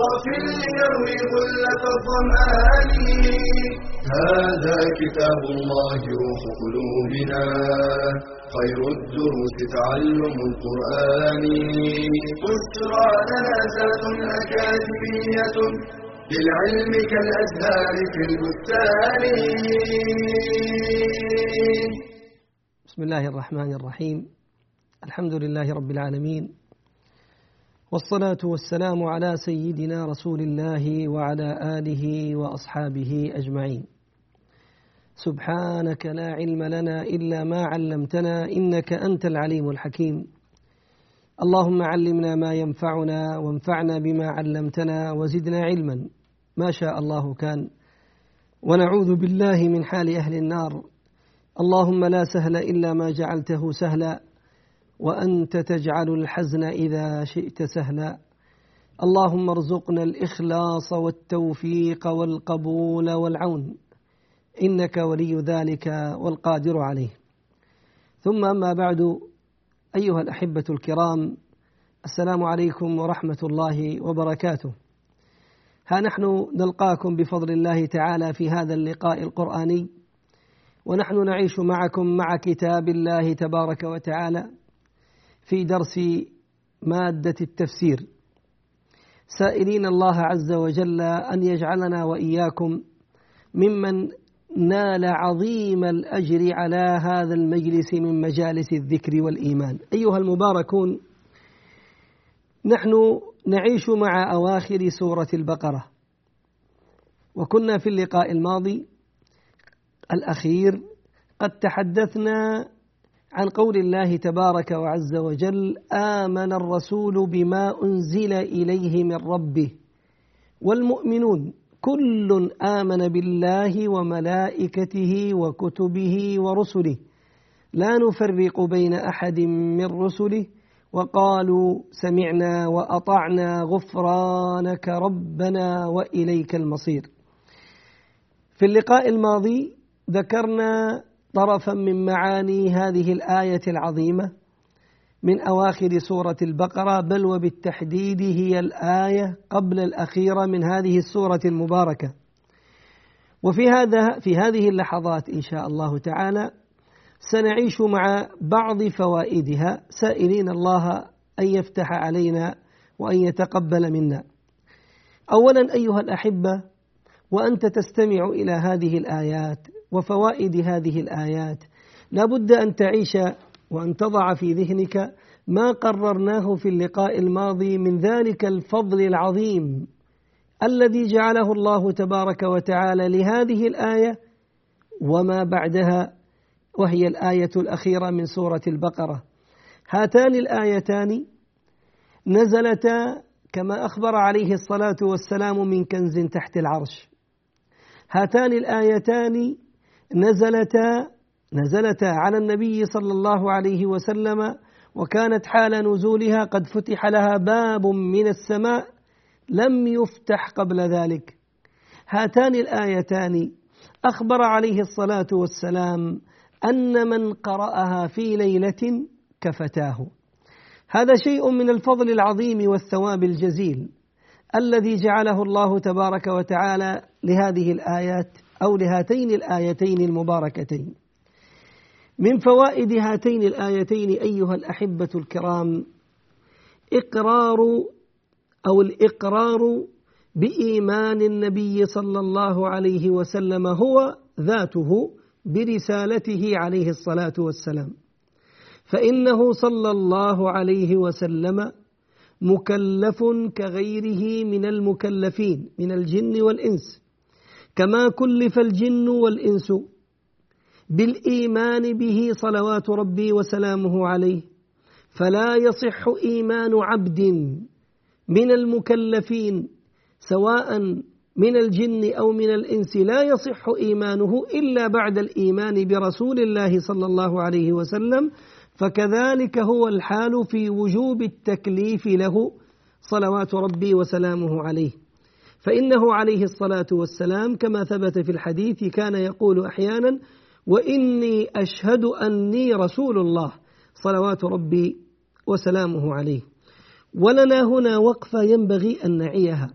صاف ليروي غلة الظمآن. هذا كتاب الله روح قلوبنا. خير الدروس تعلم القرآن. بشرى لنا زاد أكاديمية للعلم كالأزهار في البستان. بسم الله الرحمن الرحيم. الحمد لله رب العالمين. والصلاة والسلام على سيدنا رسول الله وعلى آله وأصحابه أجمعين. سبحانك لا علم لنا إلا ما علمتنا إنك أنت العليم الحكيم. اللهم علمنا ما ينفعنا وانفعنا بما علمتنا وزدنا علما. ما شاء الله كان. ونعوذ بالله من حال أهل النار. اللهم لا سهل إلا ما جعلته سهلا. وأنت تجعل الحزن إذا شئت سهلا. اللهم ارزقنا الإخلاص والتوفيق والقبول والعون. إنك ولي ذلك والقادر عليه. ثم أما بعد أيها الأحبة الكرام السلام عليكم ورحمة الله وبركاته. ها نحن نلقاكم بفضل الله تعالى في هذا اللقاء القرآني ونحن نعيش معكم مع كتاب الله تبارك وتعالى. في درس مادة التفسير. سائلين الله عز وجل أن يجعلنا وإياكم ممن نال عظيم الأجر على هذا المجلس من مجالس الذكر والإيمان. أيها المباركون نحن نعيش مع أواخر سورة البقرة. وكنا في اللقاء الماضي الأخير قد تحدثنا عن قول الله تبارك وعز وجل آمن الرسول بما أنزل إليه من ربه. والمؤمنون كل آمن بالله وملائكته وكتبه ورسله. لا نفرق بين أحد من رسله. وقالوا سمعنا وأطعنا غفرانك ربنا وإليك المصير. في اللقاء الماضي ذكرنا طرفا من معاني هذه الآية العظيمة من أواخر سورة البقرة بل وبالتحديد هي الآية قبل الأخيرة من هذه السورة المباركة. وفي هذا في هذه اللحظات إن شاء الله تعالى سنعيش مع بعض فوائدها سائلين الله أن يفتح علينا وأن يتقبل منا. أولا أيها الأحبة وأنت تستمع إلى هذه الآيات وفوائد هذه الآيات. لا بد أن تعيش وأن تضع في ذهنك ما قررناه في اللقاء الماضي من ذلك الفضل العظيم الذي جعله الله تبارك وتعالى لهذه الآية وما بعدها وهي الآية الأخيرة من سورة البقرة. هاتان الآيتان نزلتا كما أخبر عليه الصلاة والسلام من كنز تحت العرش. هاتان الآيتان نزلتا نزلتا على النبي صلى الله عليه وسلم وكانت حال نزولها قد فتح لها باب من السماء لم يفتح قبل ذلك. هاتان الآيتان. أخبر عليه الصلاة والسلام أن من قرأها في ليلة كفتاه. هذا شيء من الفضل العظيم والثواب الجزيل الذي جعله الله تبارك وتعالى لهذه الآيات أو لهاتين الآيتين المباركتين. من فوائد هاتين الآيتين أيها الأحبة الكرام إقرار أو الإقرار بإيمان النبي صلى الله عليه وسلم هو ذاته برسالته عليه الصلاة والسلام. فإنه صلى الله عليه وسلم مكلف كغيره من المكلفين من الجن والإنس. كما كلف الجن والإنس بالإيمان به صلوات ربي وسلامه عليه. فلا يصح إيمان عبد من المكلفين سواء من الجن أو من الإنس لا يصح إيمانه إلا بعد الإيمان برسول الله صلى الله عليه وسلم. فكذلك هو الحال في وجوب التكليف له صلوات ربي وسلامه عليه. فإنه عليه الصلاة والسلام كما ثبت في الحديث كان يقول أحيانا وإني أشهد أني رسول الله صلوات ربي وسلامه عليه. ولنا هنا وقفة ينبغي أن نعيها.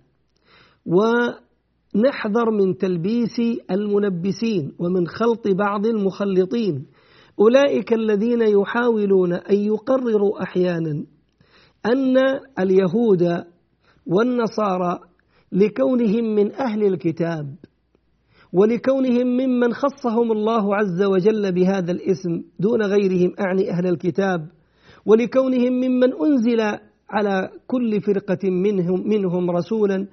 ونحذر من تلبيس الملبسين ومن خلط بعض المخلطين. أولئك الذين يحاولون أن يقرروا أحيانا أن اليهود والنصارى لكونهم من أهل الكتاب ولكونهم ممن خصهم الله عز وجل بهذا الاسم دون غيرهم أعني أهل الكتاب ولكونهم ممن أنزل على كل فرقة منهم منهم رسولا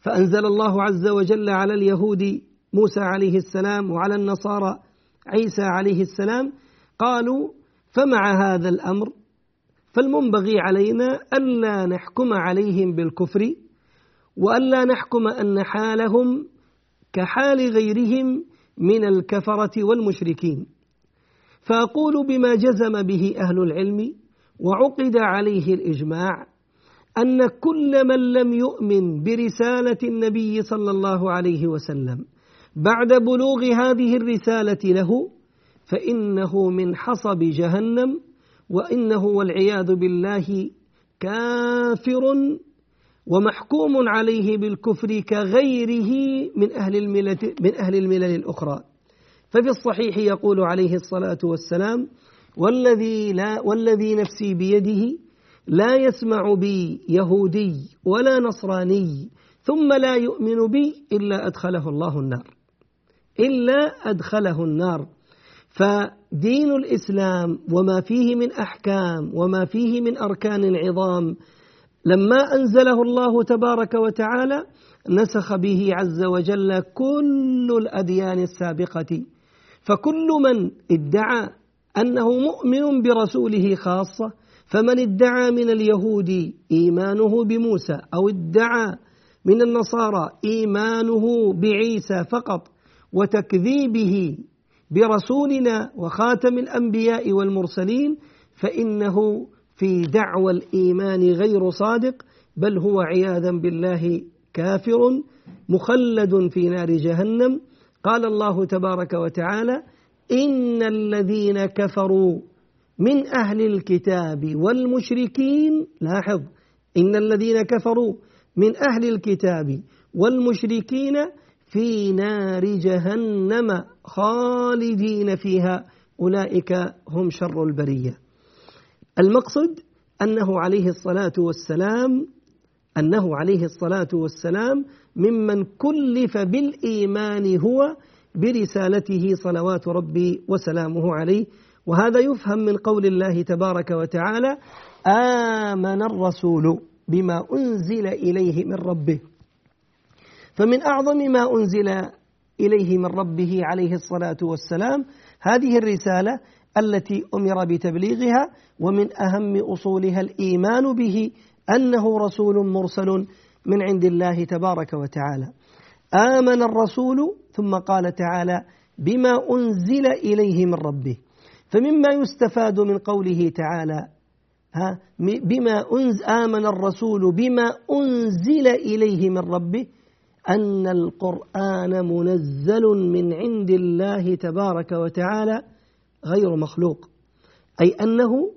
فأنزل الله عز وجل على اليهود موسى عليه السلام وعلى النصارى عيسى عليه السلام قالوا فمع هذا الأمر فالمنبغي علينا ألا نحكم عليهم بالكفر وألا نحكم أن حالهم كحال غيرهم من الكفرة والمشركين. فأقول بما جزم به أهل العلم وعقد عليه الإجماع أن كل من لم يؤمن برسالة النبي صلى الله عليه وسلم بعد بلوغ هذه الرسالة له فإنه من حصب جهنم وإنه والعياذ بالله كافر ومحكوم عليه بالكفر كغيره من أهل الملة من أهل الملل الأخرى. ففي الصحيح يقول عليه الصلاة والسلام والذي لا والذي نفسي بيده لا يسمع بي يهودي ولا نصراني ثم لا يؤمن بي إلا أدخله الله النار. إلا أدخله النار. فدين الإسلام وما فيه من أحكام وما فيه من أركان عظام لما أنزله الله تبارك وتعالى نسخ به عز وجل كل الأديان السابقة. فكل من ادعى أنه مؤمن برسوله خاصة فمن ادعى من اليهود إيمانه بموسى أو ادعى من النصارى إيمانه بعيسى فقط وتكذيبه برسولنا وخاتم الأنبياء والمرسلين فإنه في دعوى الإيمان غير صادق بل هو عياذا بالله كافر مخلد في نار جهنم. قال الله تبارك وتعالى إن الذين كفروا من أهل الكتاب والمشركين لاحظ إن الذين كفروا من أهل الكتاب والمشركين في نار جهنم خالدين فيها أولئك هم شر البرية. المقصد أنه عليه الصلاة والسلام أنه عليه الصلاة والسلام ممن كلف بالإيمان هو برسالته صلوات ربي وسلامه عليه. وهذا يفهم من قول الله تبارك وتعالى آمن الرسول بما أنزل إليه من ربه. فمن أعظم ما أنزل إليه من ربه عليه الصلاة والسلام هذه الرسالة التي أمر بتبليغها ومن أهم أصولها الإيمان به أنه رسول مرسل من عند الله تبارك وتعالى. آمن الرسول ثم قال تعالى بما أنزل إليه من ربه. فمما يستفاد من قوله تعالى ها بما أنز آمن الرسول بما أنزل إليه من ربه أن القرآن منزل من عند الله تبارك وتعالى غير مخلوق. أي أنه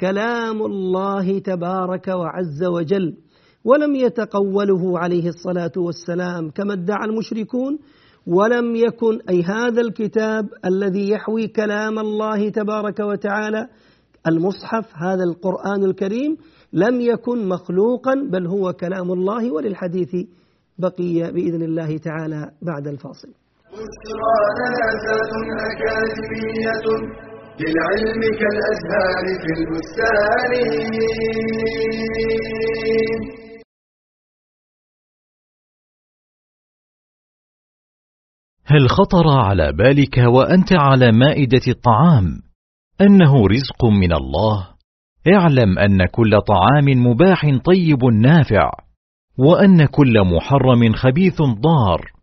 كلام الله تبارك وعز وجل ولم يتقوله عليه الصلاة والسلام كما ادعى المشركون ولم يكن أي هذا الكتاب الذي يحوي كلام الله تبارك وتعالى المصحف هذا القرآن الكريم لم يكن مخلوقا بل هو كلام الله وللحديث بقي بإذن الله تعالى بعد الفاصل. للعلم كالأزهار في البستان. هل خطر على بالك وأنت على مائدة الطعام؟ أنه رزق من الله. اعلم أن كل طعام مباح طيب نافع وأن كل محرم خبيث ضار.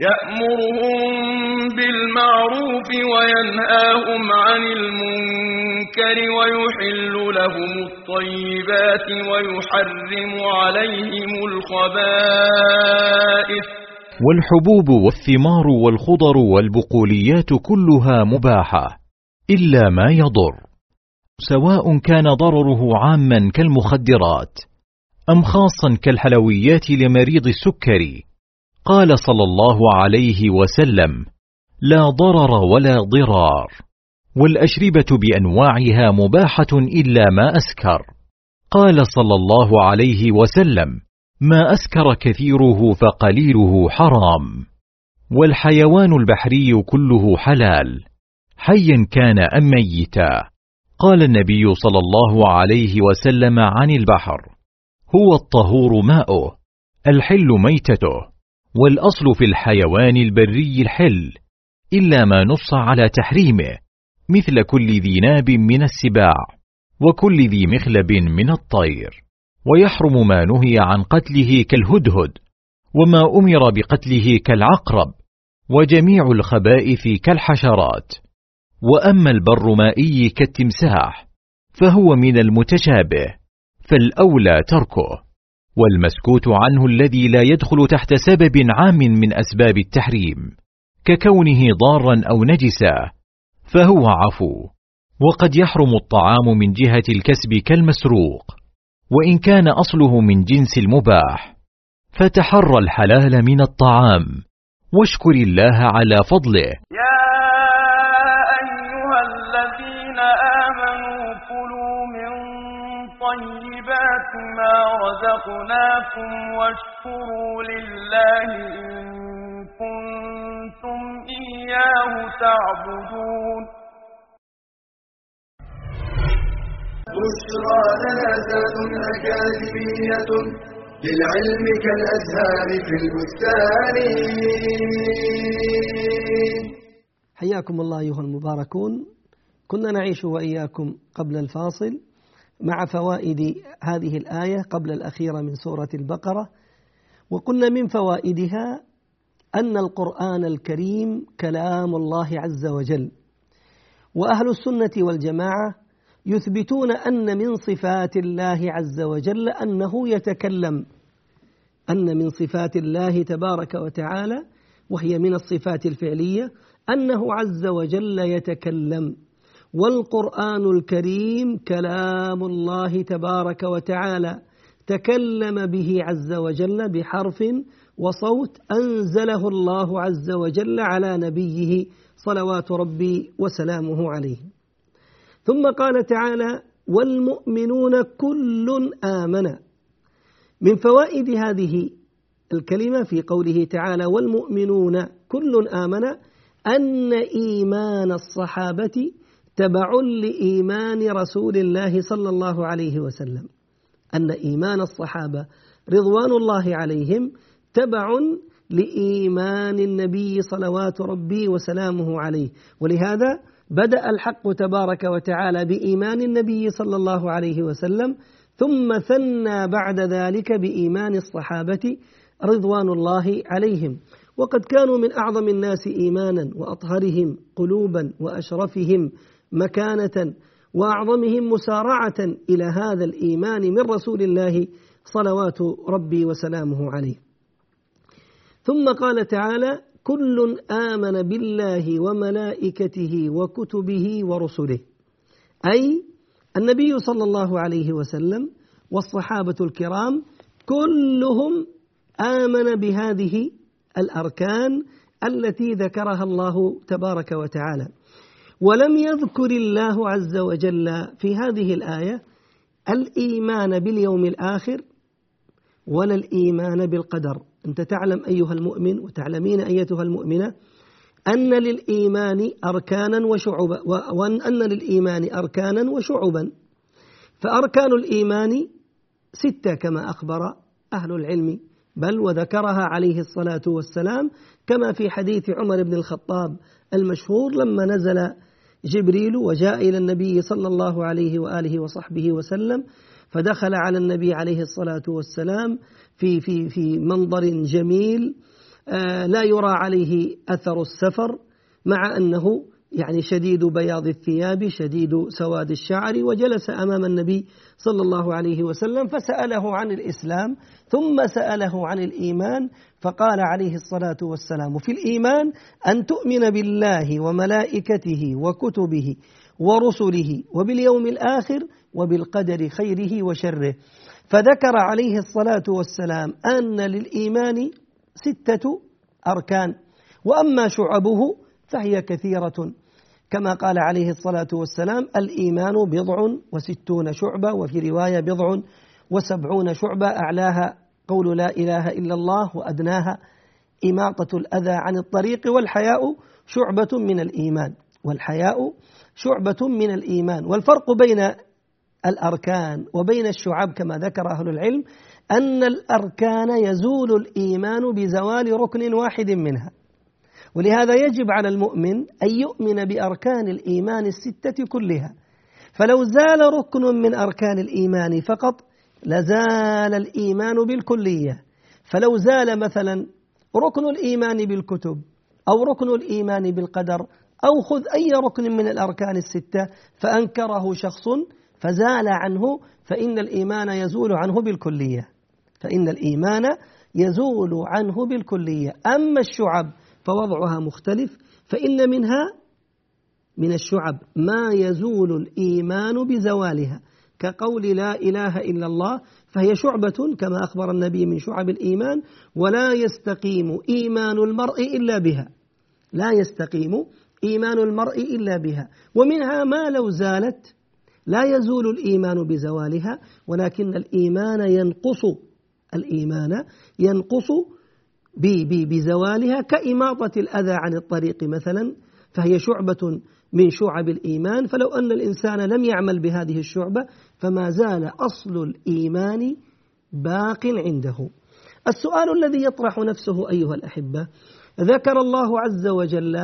يأمرهم بالمعروف وينهاهم عن المنكر ويحل لهم الطيبات ويحرم عليهم الخبائث. والحبوب والثمار والخضر والبقوليات كلها مباحة إلا ما يضر. سواء كان ضرره عاما كالمخدرات أم خاصا كالحلويات لمريض السكري. قال صلى الله عليه وسلم لا ضرر ولا ضرار والأشربة بأنواعها مباحة إلا ما أسكر. قال صلى الله عليه وسلم ما أسكر كثيره فقليله حرام. والحيوان البحري كله حلال حيا كان أم ميتا. قال النبي صلى الله عليه وسلم عن البحر هو الطهور ماؤه الحل ميتته. والأصل في الحيوان البري الحل إلا ما نص على تحريمه مثل كل ذي ناب من السباع وكل ذي مخلب من الطير ويحرم ما نهي عن قتله كالهدهد وما أمر بقتله كالعقرب وجميع الخبائث كالحشرات. وأما البر مائي كالتمساح فهو من المتشابه فالأولى تركه. والمسكوت عنه الذي لا يدخل تحت سبب عام من أسباب التحريم ككونه ضارا أو نجسا فهو عفو. وقد يحرم الطعام من جهة الكسب كالمسروق وإن كان أصله من جنس المباح فتحر الحلال من الطعام. واشكر الله على فضله. يا رزقناكم واشكروا لله إن كنتم إياه تعبدون. بشرى لنا ذات أكاديمية للعلم كالأزهار في البستان. حياكم الله أيها المباركون. كنا نعيش وإياكم قبل الفاصل. مع فوائد هذه الآية قبل الأخيرة من سورة البقرة. وقلنا من فوائدها أن القرآن الكريم كلام الله عز وجل. وأهل السنة والجماعة يثبتون أن من صفات الله عز وجل أنه يتكلم. أن من صفات الله تبارك وتعالى وهي من الصفات الفعلية أنه عز وجل يتكلم. والقرآن الكريم كلام الله تبارك وتعالى. تكلم به عز وجل بحرف وصوت أنزله الله عز وجل على نبيه صلوات ربي وسلامه عليه. ثم قال تعالى والمؤمنون كل آمن. من فوائد هذه الكلمة في قوله تعالى والمؤمنون كل آمن أن إيمان الصحابة تبع لإيمان رسول الله صلى الله عليه وسلم أن إيمان الصحابة رضوان الله عليهم تبع لإيمان النبي صلوات ربي وسلامه عليه. ولهذا بدأ الحق تبارك وتعالى بإيمان النبي صلى الله عليه وسلم ثم ثنى بعد ذلك بإيمان الصحابة رضوان الله عليهم. وقد كانوا من أعظم الناس إيمانا وأطهرهم قلوبا وأشرفهم مكانة وأعظمهم مسارعة إلى هذا الإيمان من رسول الله صلوات ربي وسلامه عليه. ثم قال تعالى كل آمن بالله وملائكته وكتبه ورسله. أي النبي صلى الله عليه وسلم والصحابة الكرام كلهم آمن بهذه الأركان التي ذكرها الله تبارك وتعالى. ولم يذكر الله عز وجل في هذه الآية الإيمان باليوم الآخر ولا الإيمان بالقدر. أنت تعلم أيها المؤمن وتعلمين أيتها المؤمنة أن للإيمان أركانا وشعبا وأن للإيمان أركانا وشعبا فأركان الإيمان ستة كما أخبر أهل العلم بل وذكرها عليه الصلاة والسلام كما في حديث عمر بن الخطاب المشهور لما نزل جبريل وجاء إلى النبي صلى الله عليه وآله وصحبه وسلم فدخل على النبي عليه الصلاة والسلام في في في منظر جميل آه، لا يرى عليه أثر السفر مع أنه يعني شديد بياض الثياب شديد سواد الشعر وجلس أمام النبي صلى الله عليه وسلم فسأله عن الإسلام ثم سأله عن الإيمان فقال عليه الصلاة والسلام في الإيمان أن تؤمن بالله وملائكته وكتبه ورسله وباليوم الآخر وبالقدر خيره وشره فذكر عليه الصلاة والسلام أن للإيمان ستة أركان وأما شعبه فهي كثيرة. كما قال عليه الصلاة والسلام الإيمان بضع وستون شعبة وفي رواية بضع وسبعون شعبة أعلاها قول لا إله إلا الله وأدناها إماطة الأذى عن الطريق والحياء شعبة من الإيمان والحياء شعبة من الإيمان. والفرق بين الأركان وبين الشعب كما ذكر أهل العلم أن الأركان يزول الإيمان بزوال ركن واحد منها. ولهذا يجب على المؤمن أن يؤمن بأركان الإيمان الستة كلها. فلو زال ركن من أركان الإيمان فقط لزال الإيمان بالكلية. فلو زال مثلا ركن الإيمان بالكتب أو ركن الإيمان بالقدر أو خذ أي ركن من الأركان الستة فأنكره شخص فزال عنه فإن الإيمان يزول عنه بالكلية. فإن الإيمان يزول عنه بالكلية. أما الشعب فوضعها مختلف فإن منها من الشعب ما يزول الإيمان بزوالها كقول لا إله إلا الله فهي شعبة كما أخبر النبي من شعب الإيمان ولا يستقيم إيمان المرء إلا بها. لا يستقيم إيمان المرء إلا بها. ومنها ما لو زالت لا يزول الإيمان بزوالها ولكن الإيمان ينقص الإيمان ينقص بزوالها كإماطة الأذى عن الطريق مثلا فهي شعبة من شعب الإيمان. فلو أن الإنسان لم يعمل بهذه الشعبة فما زال أصل الإيمان باق عنده. السؤال الذي يطرح نفسه أيها الأحبة ذكر الله عز وجل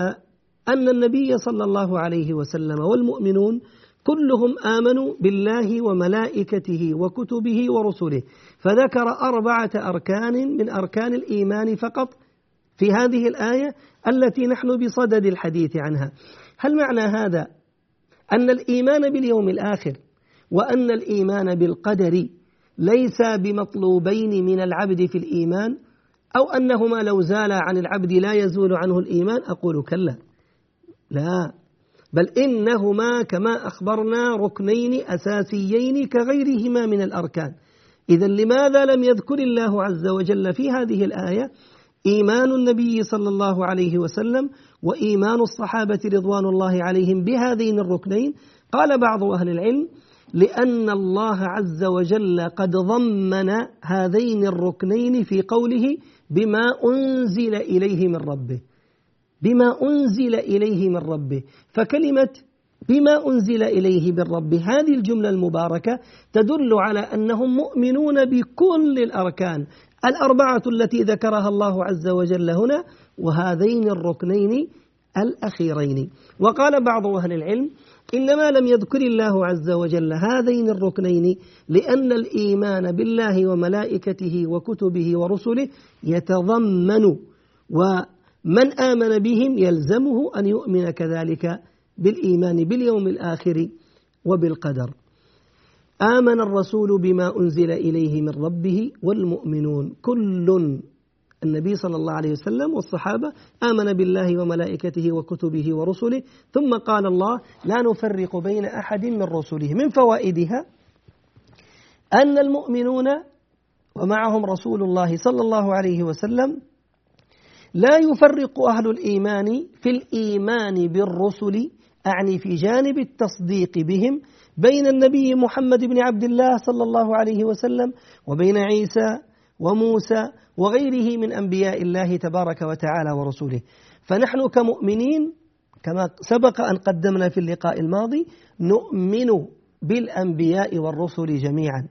أن النبي صلى الله عليه وسلم والمؤمنون كلهم آمنوا بالله وملائكته وكتبه ورسله. فذكر أربعة أركان من أركان الإيمان فقط في هذه الآية التي نحن بصدد الحديث عنها. هل معنى هذا أن الإيمان باليوم الآخر وأن الإيمان بالقدر ليس بمطلوبين من العبد في الإيمان؟ أو أنهما لو زالا عن العبد لا يزول عنه الإيمان؟ أقول كلا. لا. بل إنهما كما أخبرنا ركنين أساسيين كغيرهما من الأركان. إذا لماذا لم يذكر الله عز وجل في هذه الآية إيمان النبي صلى الله عليه وسلم وإيمان الصحابة رضوان الله عليهم بهذين الركنين؟ قال بعض أهل العلم لأن الله عز وجل قد ضمن هذين الركنين في قوله بما أنزل إليه من ربه. بما أنزل إليه من ربه. فكلمة بما أنزل إليه من ربه هذه الجملة المباركة تدل على أنهم مؤمنون بكل الأركان. الأربعة التي ذكرها الله عز وجل هنا وهذين الركنين الأخيرين. وقال بعض أهل العلم إنما لم يذكر الله عز وجل هذين الركنين لأن الإيمان بالله وملائكته وكتبه ورسله يتضمن. و من آمن بهم يلزمه أن يؤمن كذلك بالإيمان باليوم الآخر وبالقدر. آمن الرسول بما أنزل إليه من ربه والمؤمنون. كل النبي صلى الله عليه وسلم والصحابة آمن بالله وملائكته وكتبه ورسله ثم قال الله لا نفرق بين أحد من رسله. من فوائدها أن المؤمنون ومعهم رسول الله صلى الله عليه وسلم لا يفرق أهل الإيمان في الإيمان بالرسل أعني في جانب التصديق بهم بين النبي محمد بن عبد الله صلى الله عليه وسلم وبين عيسى وموسى وغيره من أنبياء الله تبارك وتعالى ورسوله فنحن كمؤمنين كما سبق أن قدمنا في اللقاء الماضي نؤمن بالأنبياء والرسل جميعا.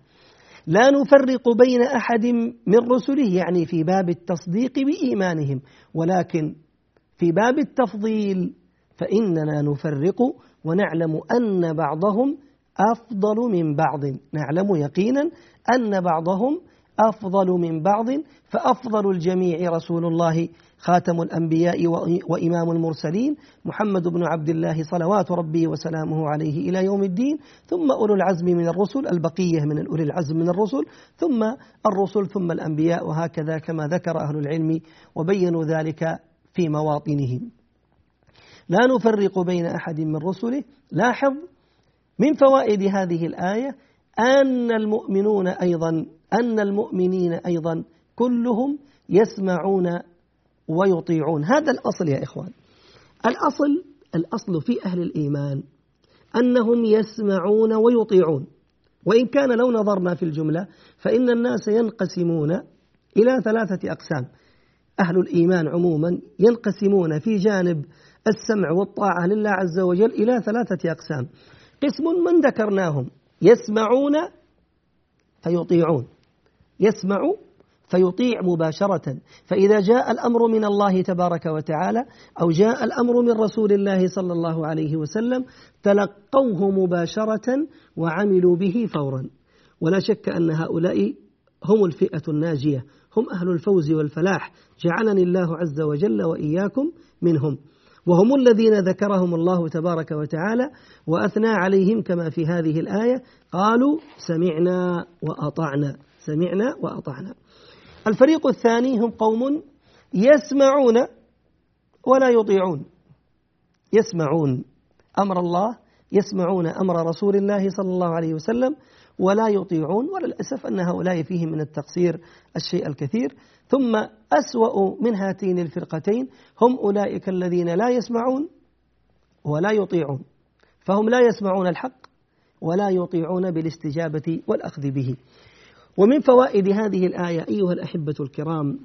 لا نفرق بين أحد من رسله يعني في باب التصديق بإيمانهم ولكن في باب التفضيل فإننا نفرق ونعلم أن بعضهم أفضل من بعض. نعلم يقينا أن بعضهم أفضل من بعض فأفضل الجميع رسول الله خاتم الأنبياء وإمام المرسلين محمد بن عبد الله صلوات ربي وسلامه عليه إلى يوم الدين ثم أولو العزم من الرسل البقية من أولي العزم من الرسل ثم الرسل ثم الأنبياء وهكذا كما ذكر أهل العلم وبينوا ذلك في مواطنهم. لا نفرق بين أحد من رسله. لاحظ من فوائد هذه الآية أن المؤمنون أيضا أن المؤمنين أيضا كلهم يسمعون ويطيعون. هذا الأصل يا إخوان. الأصل الأصل في أهل الإيمان أنهم يسمعون ويطيعون. وإن كان لو نظرنا في الجملة فإن الناس ينقسمون إلى ثلاثة أقسام. أهل الإيمان عموما ينقسمون في جانب السمع والطاعة لله عز وجل إلى ثلاثة أقسام. قسم من ذكرناهم؟ يسمعون فيطيعون يسمع فيطيع مباشرة. فإذا جاء الأمر من الله تبارك وتعالى أو جاء الأمر من رسول الله صلى الله عليه وسلم تلقوه مباشرة وعملوا به فورا. ولا شك أن هؤلاء هم الفئة الناجية هم أهل الفوز والفلاح. جعلني الله عز وجل وإياكم منهم. وهم الذين ذكرهم الله تبارك وتعالى وأثنى عليهم كما في هذه الآية قالوا سمعنا وأطعنا سمعنا وأطعنا. الفريق الثاني هم قوم يسمعون ولا يطيعون. يسمعون أمر الله يسمعون أمر رسول الله صلى الله عليه وسلم ولا يطيعون وللأسف أن هؤلاء فيهم من التقصير الشيء الكثير. ثم أسوأ من هاتين الفرقتين هم أولئك الذين لا يسمعون ولا يطيعون. فهم لا يسمعون الحق ولا يطيعون بالاستجابة والأخذ به. ومن فوائد هذه الآية أيها الأحبة الكرام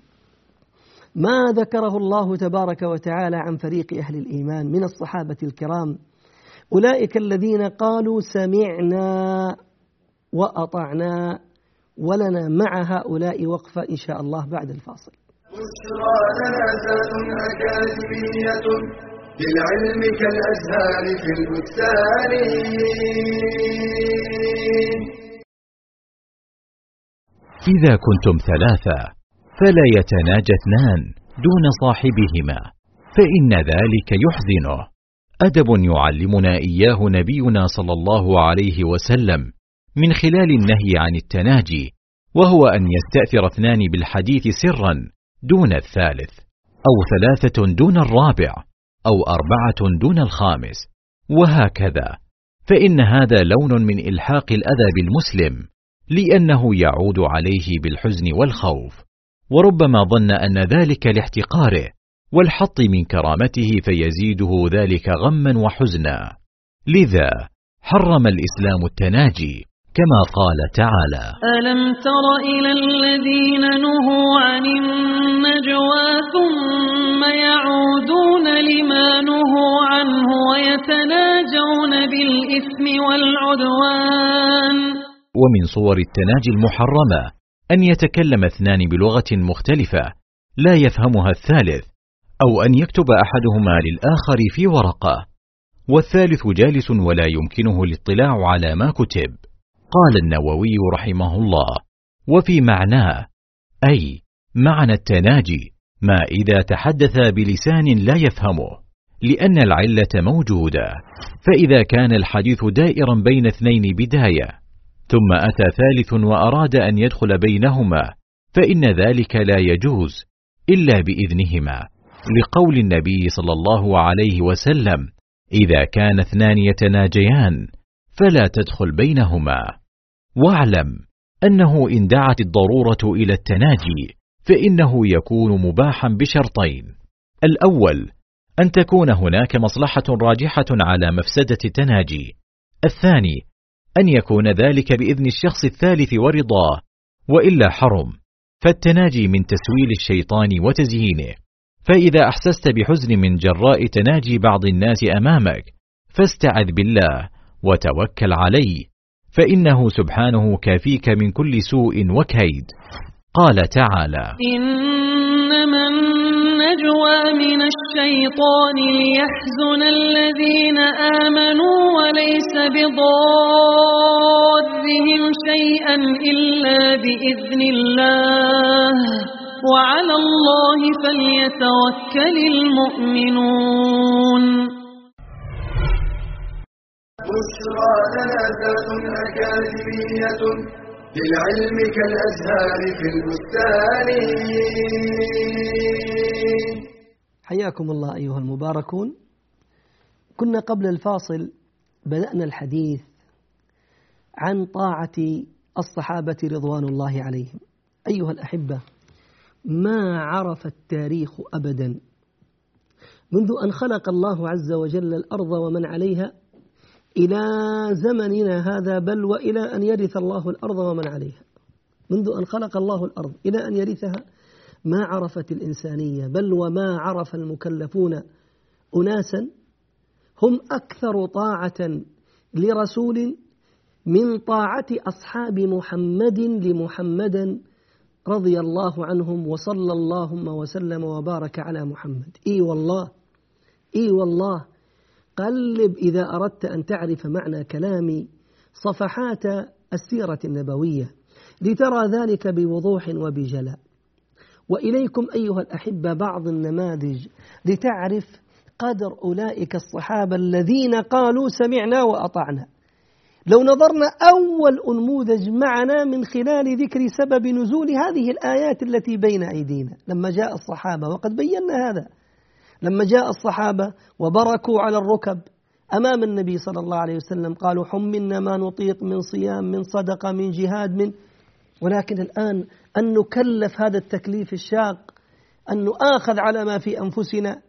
ما ذكره الله تبارك وتعالى عن فريق أهل الإيمان من الصحابة الكرام. أولئك الذين قالوا سمعنا وأطعنا ولنا مع هؤلاء وقفة إن شاء الله بعد الفاصل. للعلم كالأزهار في البستان إذا كنتم ثلاثة فلا يتناجى اثنان دون صاحبهما فإن ذلك يحزنه. أدب يعلمنا إياه نبينا صلى الله عليه وسلم من خلال النهي عن التناجي وهو أن يستأثر اثنان بالحديث سرا دون الثالث أو ثلاثة دون الرابع أو أربعة دون الخامس وهكذا. فإن هذا لون من إلحاق الأذى بالمسلم لأنه يعود عليه بالحزن والخوف وربما ظن أن ذلك لاحتقاره والحط من كرامته فيزيده ذلك غما وحزنا. لذا حرم الإسلام التناجي كما قال تعالى ألم تر إلى الذين نهوا عن النجوى ثم يعودون لما نهوا عنه ويتناجون بالإثم والعدوان؟ ومن صور التناجي المحرمة أن يتكلم اثنان بلغة مختلفة لا يفهمها الثالث أو أن يكتب أحدهما للآخر في ورقة. والثالث جالس ولا يمكنه الاطلاع على ما كتب. قال النووي رحمه الله وفي معناه أي معنى التناجي ما إذا تحدث بلسان لا يفهمه لأن العلة موجودة. فإذا كان الحديث دائرا بين اثنين بداية ثم أتى ثالث وأراد أن يدخل بينهما فإن ذلك لا يجوز إلا بإذنهما. لقول النبي صلى الله عليه وسلم إذا كان اثنان يتناجيان فلا تدخل بينهما. واعلم أنه إن دعت الضرورة إلى التناجي فإنه يكون مباحا بشرطين. الأول أن تكون هناك مصلحة راجحة على مفسدة التناجي. الثاني أن يكون ذلك بإذن الشخص الثالث ورضاه وإلا حرم. فالتناجي من تسويل الشيطان وتزيينه. فإذا أحسست بحزن من جراء تناجي بعض الناس أمامك فاستعذ بالله وتوكل عليه فإنه سبحانه كافيك من كل سوء وكيد. قال تعالى إنما النجوى من الشيطان ليحزن الذين آمنوا وليس بضارهم شيئا إلا بإذن الله. وعلى الله فليتوكل المؤمنون. بشرى أكاديمية للعلم كالأزهار في البستان. حياكم الله أيها المباركون. كنا قبل الفاصل بدأنا الحديث عن طاعة الصحابة رضوان الله عليهم. أيها الأحبة ما عرف التاريخ أبدا؟ منذ أن خلق الله عز وجل الأرض ومن عليها إلى زمننا هذا بل وإلى أن يرث الله الأرض ومن عليها. منذ أن خلق الله الأرض إلى أن يرثها ما عرفت الإنسانية بل وما عرف المكلفون أناسا هم أكثر طاعة لرسول من طاعة أصحاب محمد لمحمد رضي الله عنهم وصلى اللهم وسلم وبارك على محمد. إي والله إي والله. قلب إذا أردت أن تعرف معنى كلامي صفحات السيرة النبوية لترى ذلك بوضوح وبجلاء. وإليكم أيها الأحبة بعض النماذج لتعرف قدر أولئك الصحابة الذين قالوا سمعنا وأطعنا. لو نظرنا أول أنموذج معنا من خلال ذكر سبب نزول هذه الآيات التي بين أيدينا. لما جاء الصحابة وقد بينا هذا. لما جاء الصحابة وبركوا على الركب أمام النبي صلى الله عليه وسلم قالوا حملنا ما نطيق من صيام من صدقة من جهاد من ولكن الآن أن نكلف هذا التكليف الشاق أن نؤاخذ على ما في أنفسنا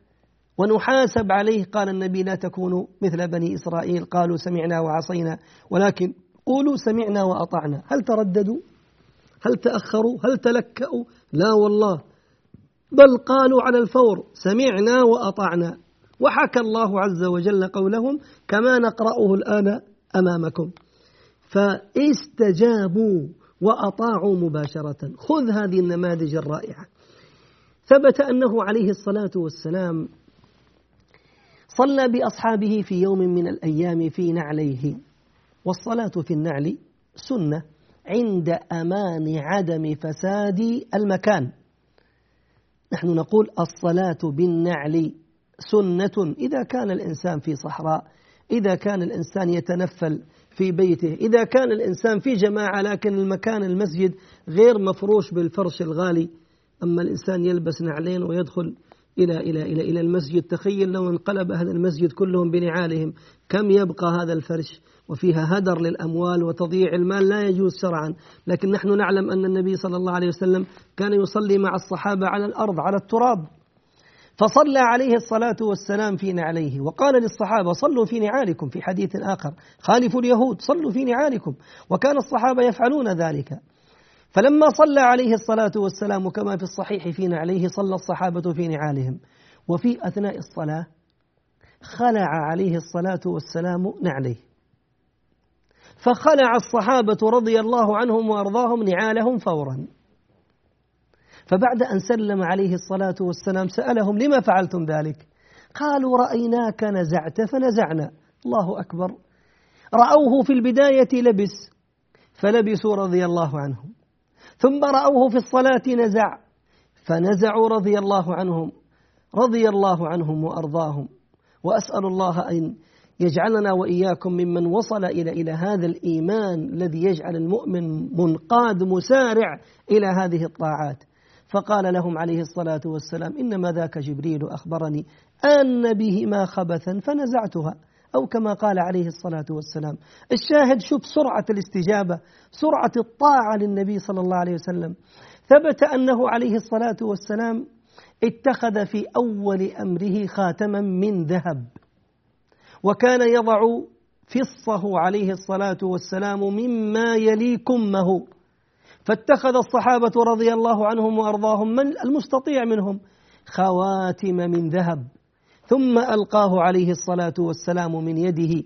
ونحاسب عليه. قال النبي لا تكونوا مثل بني إسرائيل قالوا سمعنا وعصينا ولكن قولوا سمعنا وأطعنا. هل ترددوا؟ هل تأخروا؟ هل تلكأوا؟ لا والله. بل قالوا على الفور سمعنا وأطعنا. وحكى الله عز وجل قولهم كما نقرأه الآن أمامكم. فاستجابوا. وأطاعوا مباشرة. خذ هذه النماذج الرائعة. ثبت أنه عليه الصلاة والسلام صلى بأصحابه في يوم من الأيام في نعليه. والصلاة في النعل سنة عند أمان عدم فساد المكان. نحن نقول الصلاة بالنعل سنة إذا كان الإنسان في صحراء إذا كان الإنسان يتنفل في بيته إذا كان الإنسان في جماعة لكن المكان المسجد غير مفروش بالفرش الغالي أما الإنسان يلبس نعلين ويدخل إلى إلى إلى إلى المسجد تخيل لو انقلب أهل المسجد كلهم بنعالهم كم يبقى هذا الفرش؟ وفيها هدر للأموال وتضييع المال لا يجوز شرعا. لكن نحن نعلم أن النبي صلى الله عليه وسلم كان يصلي مع الصحابة على الأرض على التراب. فصلى عليه الصلاة والسلام في نعليه. وقال للصحابة صلوا في نعالكم. في حديث آخر خالفوا اليهود صلوا في نعالكم. وكان الصحابة يفعلون ذلك. فلما صلى عليه الصلاة والسلام كما في الصحيح في نعليه صلى الصحابة في نعالهم. وفي أثناء الصلاة خلع عليه الصلاة والسلام نعليه. فخلع الصحابة رضي الله عنهم وأرضاهم نعالهم فورا. فبعد أن سلم عليه الصلاة والسلام سألهم لما فعلتم ذلك؟ قالوا رأيناك نزعت فنزعنا. الله أكبر. رأوه في البداية لبس فلبسوا رضي الله عنهم. ثم رأوه في الصلاة نزع فنزعوا رضي الله عنهم رضي الله عنهم وأرضاهم. وأسأل الله أن يجعلنا وإياكم ممن وصل إلى إلى هذا الإيمان الذي يجعل المؤمن منقاد مسارع إلى هذه الطاعات. فقال لهم عليه الصلاة والسلام إنما ذاك جبريل أخبرني أن بهما خبثا فنزعتها. أو كما قال عليه الصلاة والسلام الشاهد شوف سرعة الاستجابة سرعة الطاعة للنبي صلى الله عليه وسلم. ثبت أنه عليه الصلاة والسلام اتخذ في أول أمره خاتما من ذهب. وكان يضع فصه عليه الصلاة والسلام مما يلي كمه فاتخذ الصحابة رضي الله عنهم وأرضاهم من المستطيع منهم؟ خواتم من ذهب. ثم ألقاه عليه الصلاة والسلام من يده.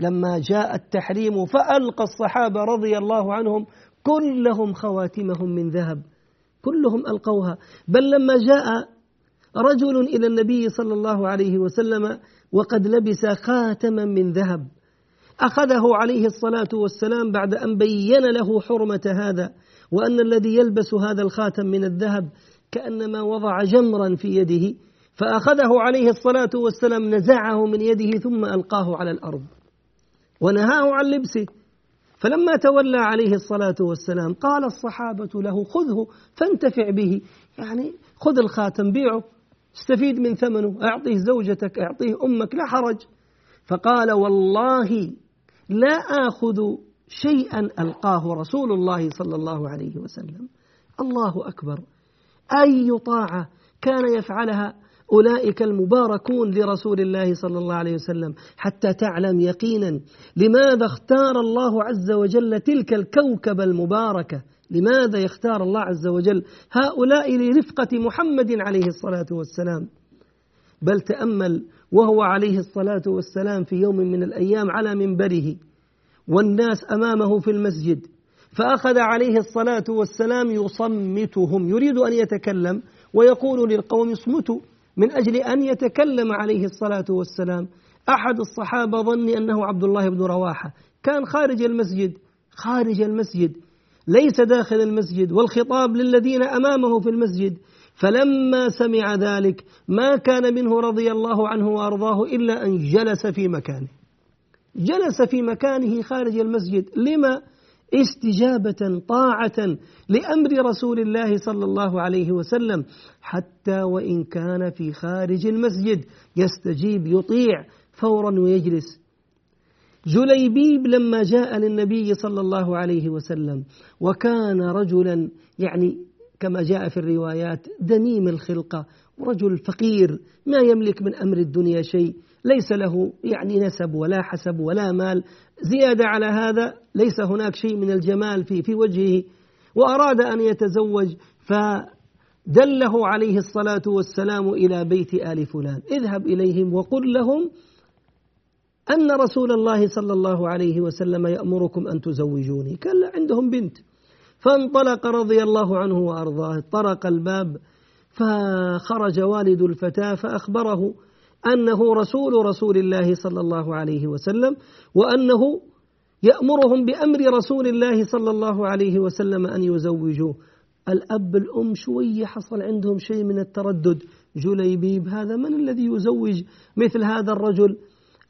لما جاء التحريم فألقى الصحابة رضي الله عنهم كلهم خواتمهم من ذهب. كلهم ألقوها. بل لما جاء رجل إلى النبي صلى الله عليه وسلم وقد لبس خاتما من ذهب أخذه عليه الصلاة والسلام بعد أن بين له حرمة هذا. وأن الذي يلبس هذا الخاتم من الذهب كأنما وضع جمرا في يده فأخذه عليه الصلاة والسلام نزعه من يده ثم ألقاه على الأرض ونهاه عن لبسه. فلما تولى عليه الصلاة والسلام قال الصحابة له خذه فانتفع به. يعني خذ الخاتم بيعه استفيد من ثمنه أعطيه زوجتك أعطيه أمك لا حرج. فقال والله لا آخذ شيئا ألقاه رسول الله صلى الله عليه وسلم. الله أكبر. أي طاعة كان يفعلها أولئك المباركون لرسول الله صلى الله عليه وسلم حتى تعلم يقينا لماذا اختار الله عز وجل تلك الكوكب المباركة. لماذا يختار الله عز وجل هؤلاء لرفقة محمد عليه الصلاة والسلام؟ بل تأمل وهو عليه الصلاة والسلام في يوم من الأيام على منبره. والناس أمامه في المسجد فأخذ عليه الصلاة والسلام يصمتهم يريد أن يتكلم ويقول للقوم اصمتوا من أجل أن يتكلم عليه الصلاة والسلام. أحد الصحابة ظن أنه عبد الله بن رواحة كان خارج المسجد خارج المسجد ليس داخل المسجد والخطاب للذين أمامه في المسجد. فلما سمع ذلك ما كان منه رضي الله عنه وأرضاه إلا أن جلس في مكانه. جلس في مكانه خارج المسجد. لما؟ استجابة طاعة لأمر رسول الله صلى الله عليه وسلم. حتى وإن كان في خارج المسجد يستجيب يطيع فورا ويجلس. جليبيب لما جاء للنبي صلى الله عليه وسلم وكان رجلا يعني كما جاء في الروايات دميم الخلقة ورجل فقير ما يملك من أمر الدنيا شيء. ليس له يعني نسب ولا حسب ولا مال. زيادة على هذا ليس هناك شيء من الجمال في في وجهه. وأراد أن يتزوج فدله عليه الصلاة والسلام إلى بيت آل فلان. اذهب إليهم وقل لهم أن رسول الله صلى الله عليه وسلم يأمركم أن تزوجوني. كان عندهم بنت. فانطلق رضي الله عنه وأرضاه. طرق الباب فخرج والد الفتاة فأخبره. أنه رسول رسول الله صلى الله عليه وسلم وأنه يأمرهم بأمر رسول الله صلى الله عليه وسلم أن يزوجوه. الأب الأم شوية حصل عندهم شيء من التردد. جليبيب هذا من الذي يزوج مثل هذا الرجل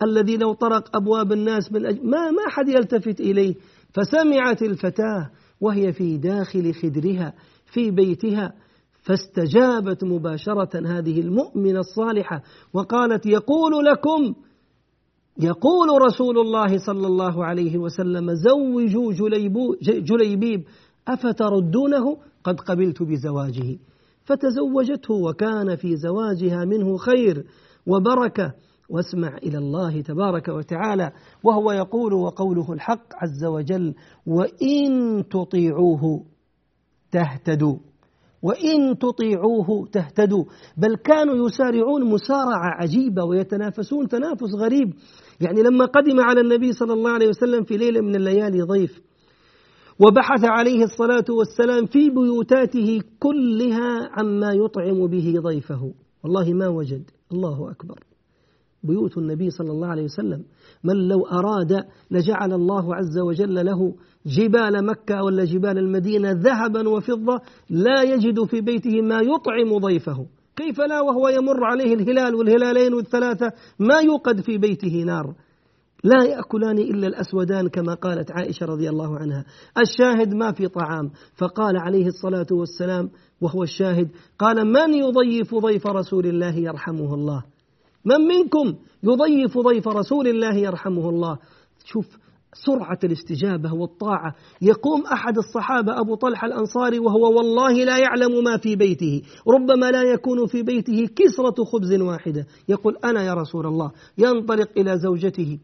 الذي لو طرق أبواب الناس من أجل ما ما حد يلتفت إليه. فسمعت الفتاة وهي في داخل خدرها في بيتها. فاستجابت مباشرة هذه المؤمنة الصالحة وقالت يقول لكم يقول رسول الله صلى الله عليه وسلم زوجوا جليبيب أفتردونه؟ قد قبلت بزواجه. فتزوجته وكان في زواجها منه خير وبركة. واسمع إلى الله تبارك وتعالى وهو يقول وقوله الحق عز وجل وإن تطيعوه تهتدوا. وإن تطيعوه تهتدوا. بل كانوا يسارعون مسارعة عجيبة ويتنافسون تنافس غريب. يعني لما قدم على النبي صلى الله عليه وسلم في ليلة من الليالي ضيف وبحث عليه الصلاة والسلام في بيوتاته كلها عما يطعم به ضيفه. والله ما وجد. الله أكبر. بيوت النبي صلى الله عليه وسلم. من لو أراد لجعل الله عز وجل له جبال مكة ولا جبال المدينة ذهبا وفضة لا يجد في بيته ما يطعم ضيفه. كيف لا وهو يمر عليه الهلال والهلالين والثلاثة؟ ما يوقد في بيته نار. لا يأكلان إلا الأسودان كما قالت عائشة رضي الله عنها. الشاهد ما في طعام. فقال عليه الصلاة والسلام وهو الشاهد قال من يضيف ضيف رسول الله يرحمه الله؟ من منكم يضيف ضيف رسول الله يرحمه الله؟ شوف سرعة الاستجابة والطاعة. يقوم أحد الصحابة أبو طلحة الأنصاري وهو والله لا يعلم ما في بيته ربما لا يكون في بيته كسرة خبز واحدة. يقول أنا يا رسول الله ينطلق إلى زوجته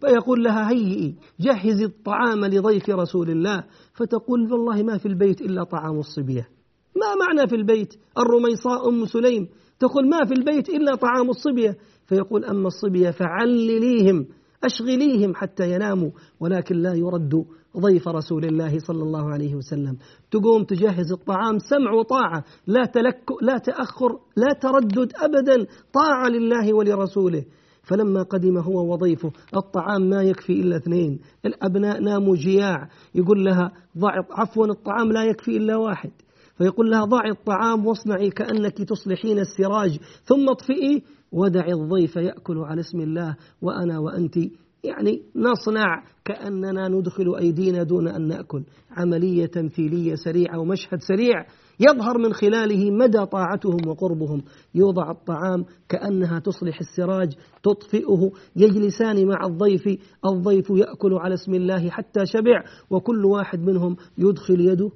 فيقول لها هيئي جهزي الطعام لضيف رسول الله. فتقول والله ما في البيت إلا طعام الصبية. ما معنى في البيت؟ الرميصاء أم سليم. تقول ما في البيت إلا طعام الصبية. فيقول أما الصبية فعلليهم أشغليهم حتى يناموا ولكن لا يرد ضيف رسول الله صلى الله عليه وسلم. تقوم تجهز الطعام سمع وطاعة لا تلك لا تأخر لا تردد أبدا طاعة لله ولرسوله. فلما قدم هو وضيفه الطعام ما يكفي إلا اثنين. الأبناء ناموا جياع يقول لها ضع عفوا الطعام لا يكفي إلا واحد. فيقول لها ضعي الطعام واصنعي كأنك تصلحين السراج ثم اطفئي ودعي الضيف يأكل على اسم الله وأنا وأنت. يعني نصنع كأننا ندخل أيدينا دون أن نأكل. عملية تمثيلية سريعة ومشهد سريع يظهر من خلاله مدى طاعتهم وقربهم. يوضع الطعام كأنها تصلح السراج تطفئه. يجلسان مع الضيف الضيف يأكل على اسم الله حتى شبع وكل واحد منهم يدخل يده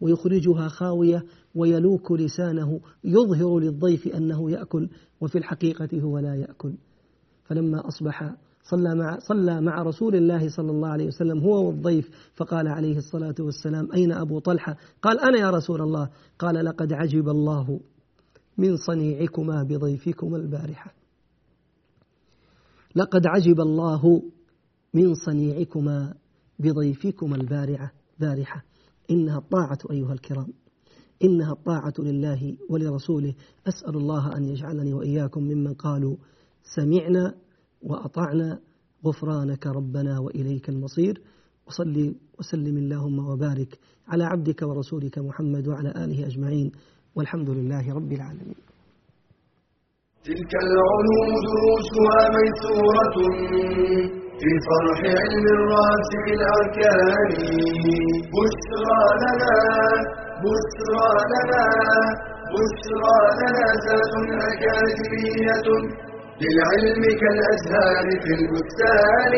ويخرجها خاوية ويلوك لسانه يظهر للضيف أنه يأكل وفي الحقيقة هو لا يأكل. فلما أصبح صلى مع صلى مع رسول الله صلى الله عليه وسلم هو والضيف فقال عليه الصلاة والسلام أين أبو طلحة؟ قال أنا يا رسول الله. قال لقد عجب الله من صنيعكما بضيفكما البارحة. لقد عجب الله من صنيعكما بضيفكما البارعة بارحة إنها الطاعة أيها الكرام. إنها الطاعة لله ولرسوله. أسأل الله أن يجعلني وإياكم ممن قالوا سمعنا وأطعنا غفرانك ربنا وإليك المصير. وصلي وسلم اللهم وبارك على عبدك ورسولك محمد وعلى آله أجمعين. والحمد لله رب العالمين. تلك العلوم دروسها ميسورة. في فرح علم الراسخ الأركان. بشرى لنا بشرى لنا بشرى لنا ذات أكاديمية للعلم كالأزهار في البستان.